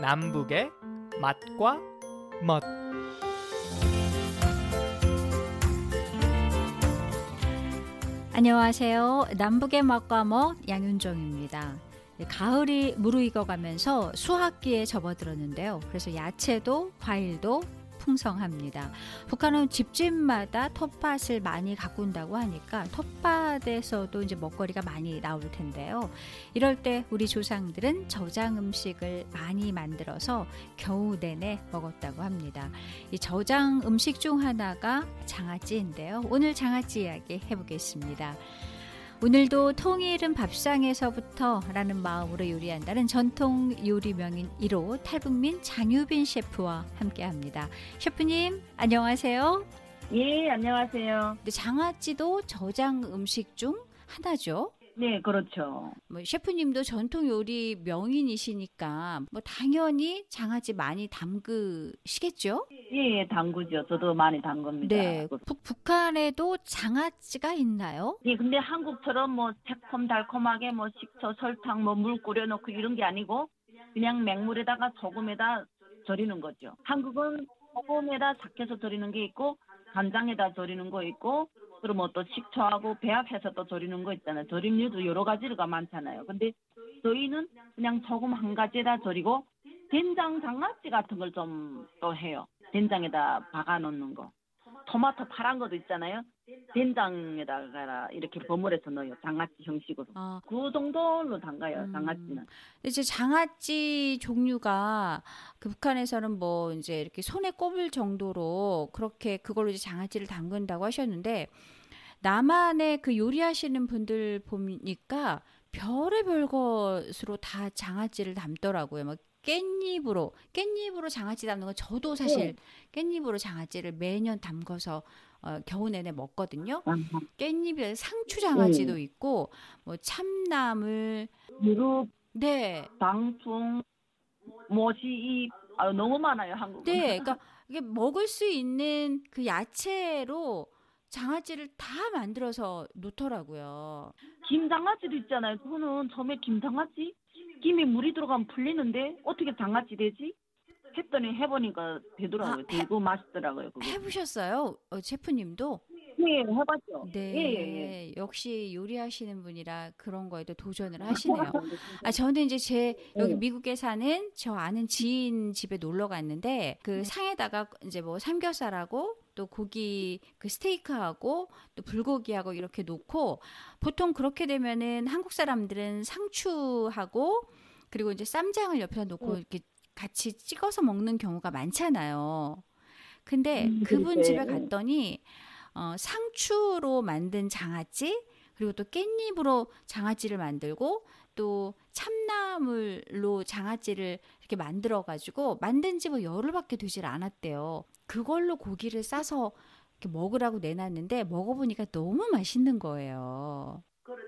남북의 맛과 멋 안녕하세요. 남북의 맛과 멋 양윤정입니다. 네, 가을이 무르익어가면서 수학기에 접어들었는데요. 그래서 야채도 과일도 풍성합니다. 북한은 집집마다 텃밭을 많이 가꾼다고 하니까 텃밭에서도 이제 먹거리가 많이 나올 텐데요. 이럴 때 우리 조상들은 저장 음식을 많이 만들어서 겨우 내내 먹었다고 합니다. 이 저장 음식 중 하나가 장아찌인데요. 오늘 장아찌 이야기 해보겠습니다. 오늘도 통일은 밥상에서부터라는 마음으로 요리한다는 전통 요리 명인 1호 탈북민 장유빈 셰프와 함께합니다. 셰프님 안녕하세요. 예, 안녕하세요. 장아찌도 저장 음식 중 하나죠. 네, 그렇죠. 뭐 셰프님도 전통 요리 명인이시니까 뭐 당연히 장아찌 많이 담그시겠죠? 예, 예, 담그죠. 저도 많이 담급니다. 네. 북, 북한에도 장아찌가 있나요? 예, 근데 한국처럼 뭐 새콤달콤하게 뭐 식초, 설탕, 뭐 물 끓여놓고 이런 게 아니고 그냥 맹물에다가 소금에다 절이는 거죠. 한국은 소금에다 삭혀서 절이는 게 있고 간장에다 절이는 거 있고 그리고 뭐또 식초하고 배합해서 또 절이는 거 있잖아요. 절임류도 여러 가지가 많잖아요. 근데 저희는 그냥 소금 한 가지에다 절이고 된장 장아찌 같은 걸 좀 또 해요. 된장에다 박아 놓는 거. 토마토 파란 것도 있잖아요. 된장에다가 이렇게 버무려서 넣어요. 장아찌 형식으로. 아, 그 정도로 담가요. 음. 장아찌는. 이제 장아찌 종류가 그 북한에서는 뭐 이제 이렇게 손에 꼽을 정도로 그렇게 그걸로 이제 장아찌를 담근다고 하셨는데 남한의 그 요리하시는 분들 보니까 별의별 것으로 다 장아찌를 담더라고요. 막 깻잎으로 깻잎으로 장아찌 담는 건 저도 사실 깻잎으로 장아찌를 매년 담궈서 어, 겨우 내내 먹거든요. 깻잎에 상추 장아찌도 있고 뭐 참나물 유럽, 네. 방풍, 모시잎 아, 너무 많아요. 한국은. 네, 그러니까 이게 먹을 수 있는 그 야채로 장아찌를 다 만들어서 놓더라고요. 김장아찌도 있잖아요. 그거는 처음에 김장아찌 김에 물이 들어가면 풀리는데 어떻게 장아찌 되지? 했더니 해보니까 되더라고요. 아, 해- 되고 맛있더라고요. 그거. 해보셨어요, 어, 셰프님도? 네, 해봤죠. 네, 예, 예, 예. 역시 요리하시는 분이라 그런 거에도 도전을 하시네요. 아, 저는 이제 제 여기 네. 미국에 사는 저 아는 지인 집에 놀러 갔는데 그 상에다가 이제 뭐 삼겹살하고 또 고기 그 스테이크하고 또 불고기하고 이렇게 놓고 보통 그렇게 되면은 한국 사람들은 상추하고 그리고 이제 쌈장을 옆에다 놓고 네. 이렇게 같이 찍어서 먹는 경우가 많잖아요. 근데 음, 그분 네. 집에 갔더니 어, 상추로 만든 장아찌 그리고 또 깻잎으로 장아찌를 만들고 또 참나물로 장아찌를 이렇게 만들어 가지고 만든 지 뭐 열흘밖에 되질 않았대요. 그걸로 고기를 싸서 이렇게 먹으라고 내놨는데 먹어보니까 너무 맛있는 거예요.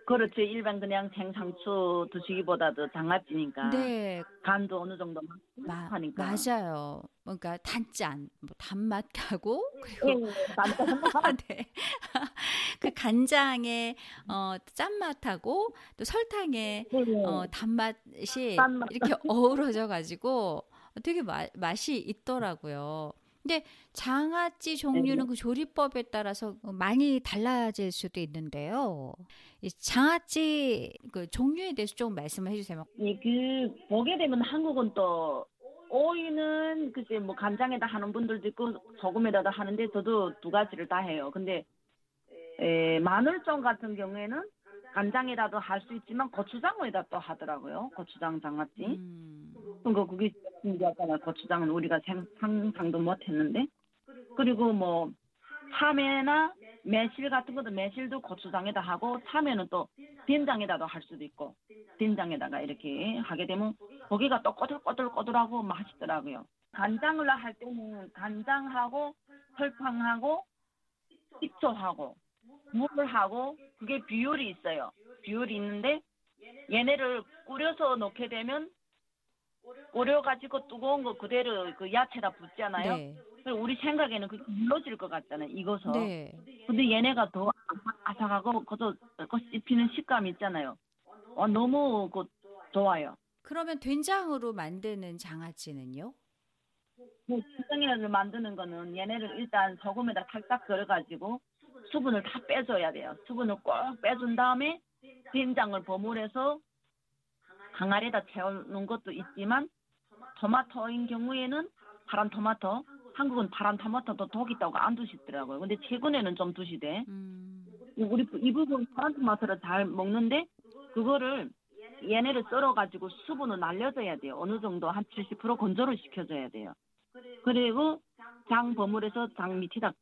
그렇죠. 일반 그냥 생상추 드시기보다도 장아찌니까 네, 간도 어느 정도 마, 하니까. 맞아요. 그러니까 단짠, 뭐 단맛하고 그리고 예, 간장. 네. 그 간장의 어, 짠맛하고 또 설탕의 네. 어, 단맛이 짠맛. 이렇게 어우러져 가지고 되게 마, 맛이 있더라고요. 근데 장아찌 종류는 네. 그 조리법에 따라서 많이 달라질 수도 있는데요. 이 장아찌 그 종류에 대해서 조금 말씀을 해주세요. 예, 그 보게 되면 한국은 또 오이는 글쎄 뭐 간장에다 하는 분들도 있고 소금에다도 하는데 저도 두 가지를 다 해요. 근데 에, 마늘종 같은 경우에는 간장에다도 할 수 있지만 고추장에다 또 하더라고요. 고추장 장아찌. 음, 그러니까 그게 신기하잖아요. 고추장은 우리가 생- 상상도 못했는데. 그리고 뭐 참외나 매실 같은 것도 매실도 고추장에다 하고 참외는 또 된장에다도 할 수도 있고 된장에다가 이렇게 하게 되면 고기가 또 꼬들꼬들꼬들하고 맛있더라고요. 간장을 할 때는 간장하고 설탕하고 식초하고 물을 하고 그게 비율이 있어요. 비율이 있는데 얘네를 끓여서 넣게 되면 끓여가지고 뜨거운 거 그대로 그 야채다 붓잖아요. 네. 우리 생각에는 그게 물러질 것 같잖아요. 익어서. 네. 근데 얘네가 더 아삭하고 그것도 그 씹히는 식감 있잖아요. 어, 너무 그 좋아요. 그러면 된장으로 만드는 장아찌는요? 뭐 된장이라를 만드는 거는 얘네를 일단 소금에다 살짝 걸어가지고 수분을 다 빼줘야 돼요. 수분을 꼭 빼준 다음에 된장을 버무려서 항아리에다 채우는 것도 있지만 토마토인 경우에는 파란 토마토 한국은 파란 토마토도 독 있다고 안 두시더라고요. 근데 최근에는 좀 두시대. 음. 우리 이 부분 파란 토마토를 잘 먹는데 그거를 얘네를 썰어가지고 수분을 날려줘야 돼요. 어느 정도 한 70% 건조를 시켜줘야 돼요. 그리고 장 버무려서 장 밑에다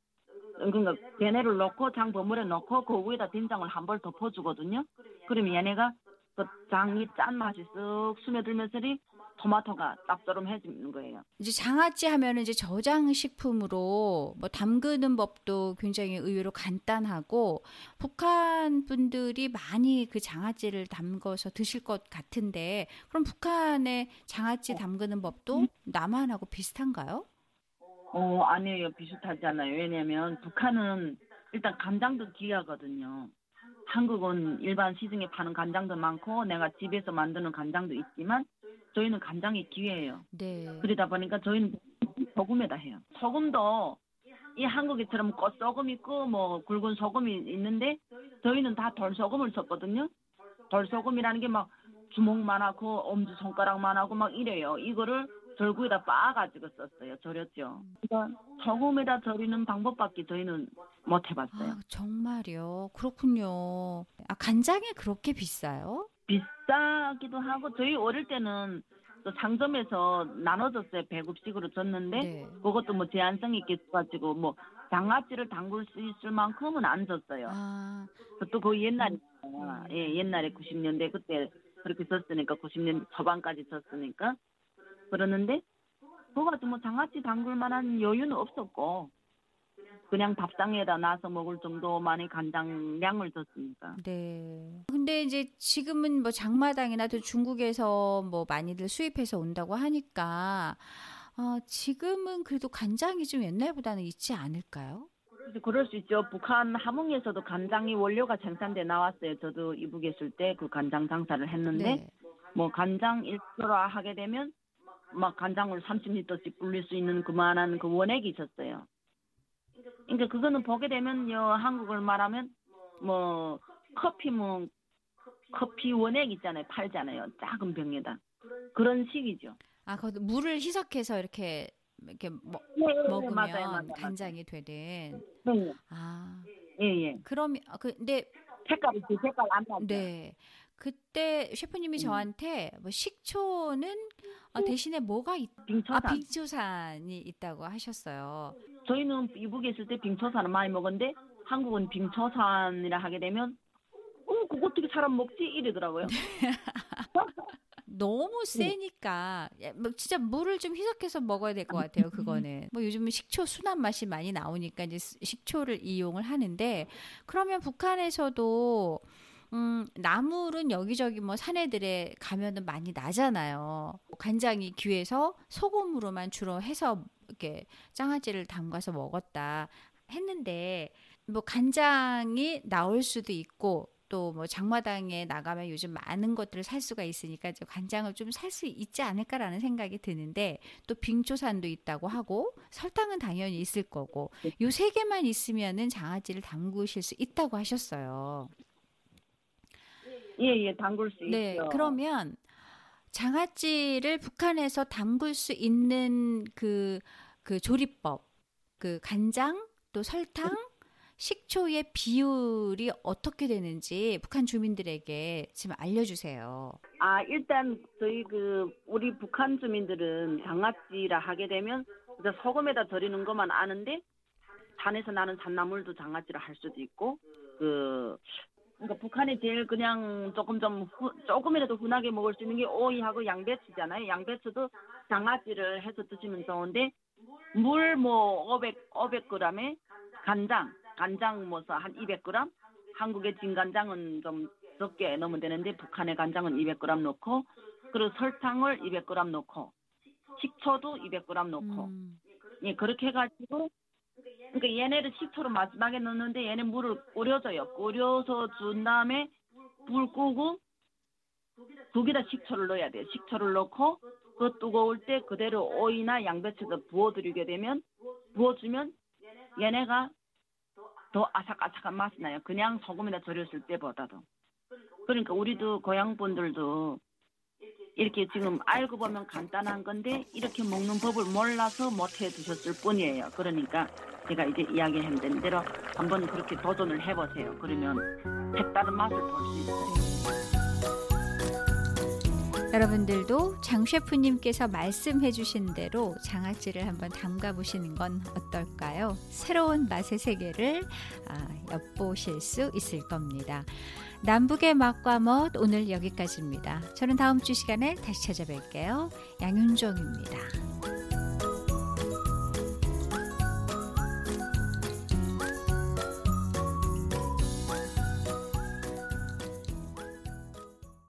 그러니까 얘네를 넣고 장 버무려 넣고 그 위에다 된장을 한 벌 덮어주거든요. 그러면 얘네가 그 장이 짠 맛이 쓱 스며들면서리 토마토가 짭조름해지는 거예요. 이제 장아찌 하면은 이제 저장식품으로 뭐 담그는 법도 굉장히 의외로 간단하고 북한 분들이 많이 그 장아찌를 담궈서 드실 것 같은데 그럼 북한의 장아찌 담그는 법도 남한하고 비슷한가요? 어, 아니에요. 비슷하잖아요. 왜냐면 북한은 일단 간장도 귀하거든요. 한국은 일반 시중에 파는 간장도 많고 내가 집에서 만드는 간장도 있지만 저희는 간장이 귀해요. 네. 그러다 보니까 저희는 소금에다 해요. 소금도 이 한국처럼 꽃소금 있고 뭐 굵은 소금이 있는데 저희는 다 돌소금을 썼거든요. 돌소금이라는 게 막 주먹만하고 엄지 손가락만하고 막 이래요. 이거를 절구에다 빻아가지고 썼어요. 절였죠. 그러니까 소금에다 절이는 방법밖에 저희는 못 해봤어요. 아, 정말요. 그렇군요. 아, 간장이 그렇게 비싸요? 비싸기도 하고 저희 어릴 때는 또 상점에서 나눠줬어요. 배급식으로 줬는데 네. 그것도 뭐 제한성 있게 가지고 뭐 장아찌를 담글 수 있을 만큼은 안 줬어요. 아, 또그 옛날에 예 옛날에 90년대 그때 그렇게 썼으니까 90년 초반까지 썼으니까 그러는데 가지고 뭐 장아찌 담글 만한 여유는 없었고 그냥 밥상에다 놔서 먹을 정도만의 간장량을 줬으니까 네. 근데 이제 지금은 뭐 장마당이나 또 중국에서 뭐 많이들 수입해서 온다고 하니까 어, 지금은 그래도 간장이 좀 옛날보다는 있지 않을까요? 그럴 수 있죠. 북한 함흥에서도 간장이 원료가 생산돼 나왔어요. 저도 이북에 있을 때 그 간장 장사를 했는데 네. 뭐 간장 1kg 하게 되면 막 간장을 30리터씩 불릴 수 있는 그만한 그 원액이 있었어요. 그러니까 그거는 보게 되면요 한국을 말하면 뭐 커피 뭐 커피 원액 있잖아요 팔잖아요 작은 병에다 그런 식이죠. 아, 그 물을 희석해서 이렇게 이렇게 먹, 네, 먹으면 맞아요, 맞아요, 간장이 되는. 맞아요. 아, 예, 예. 그러면 아, 그 근데 색깔이 그 색깔 안 나죠. 네. 그때 셰프님이 음. 저한테 뭐 식초는 어, 대신에 뭐가 있, 빙초산. 아 빙초산이 있다고 하셨어요. 저희는 이북에 있을 때 빙초산을 많이 먹었는데 한국은 빙초산이라 하게 되면 어 그거 어떻게 사람 먹지 이러더라고요. 너무 세니까 야, 뭐 진짜 물을 좀 희석해서 먹어야 될 것 같아요. 그거는 뭐 요즘은 식초 순한 맛이 많이 나오니까 이제 스- 식초를 이용을 하는데 그러면 북한에서도 음, 나물은 여기저기 뭐 산에들에 가면은 많이 나잖아요. 간장이 귀해서 소금으로만 주로 해서 이렇게 장아찌를 담가서 먹었다 했는데 뭐 간장이 나올 수도 있고 또 뭐 장마당에 나가면 요즘 많은 것들을 살 수가 있으니까 이제 간장을 좀 살 수 있지 않을까라는 생각이 드는데 또 빙초산도 있다고 하고 설탕은 당연히 있을 거고 요 세 개만 있으면은 장아찌를 담그실 수 있다고 하셨어요. 예 예 담글 수 네, 있죠. 그러면 장아찌를 북한에서 담글 수 있는 그, 그 조리법, 그 간장, 또 설탕, 식초의 비율이 어떻게 되는지 북한 주민들에게 지금 알려주세요. 아 일단 저희 그 우리 북한 주민들은 장아찌라 하게 되면 이제 소금에다 절이는 것만 아는데 산에서 나는 산나물도 장아찌를 할 수도 있고 그 그러니까 북한이 제일 그냥 조금 좀 후- 조금이라도 흔하게 먹을 수 있는 게 오이하고 양배추잖아요. 양배추도 장아찌를 해서 드시면 좋은데 물 뭐 500, 500g에 간장, 간장 뭐서 한 200g, 한국의 진간장은 좀 적게 넣으면 되는데 북한의 간장은 200g 넣고 그리고 설탕을 200g 넣고 식초도 200g 넣고. 음, 예 그렇게 해가지고 그러니까 얘네를 식초를 마지막에 넣는데 얘네 물을 끓여줘요. 끓여서 준 다음에 불 끄고 두개다 식초를 넣어야 돼요. 식초를 넣고 그 뜨거울 때 그대로 오이나 양배추도 부어드리게 되면 부어주면 얘네가 더 아삭아삭한 맛이 나요. 그냥 소금에다 절였을 때보다도. 그러니까 우리도 고향 분들도 이렇게 지금 알고 보면 간단한 건데 이렇게 먹는 법을 몰라서 못해 드셨을 뿐이에요. 그러니까 제가 이제 이야기한 대로 한번 그렇게 도전을 해보세요. 그러면 색다른 맛을 볼 수 있어요. 여러분들도 장 셰프님께서 말씀해 주신 대로 장아찌를 한번 담가 보시는 건 어떨까요? 새로운 맛의 세계를 아, 엿보실 수 있을 겁니다. 남북의 맛과 멋 오늘 여기까지입니다. 저는 다음 주 시간에 다시 찾아뵐게요. 양윤정입니다.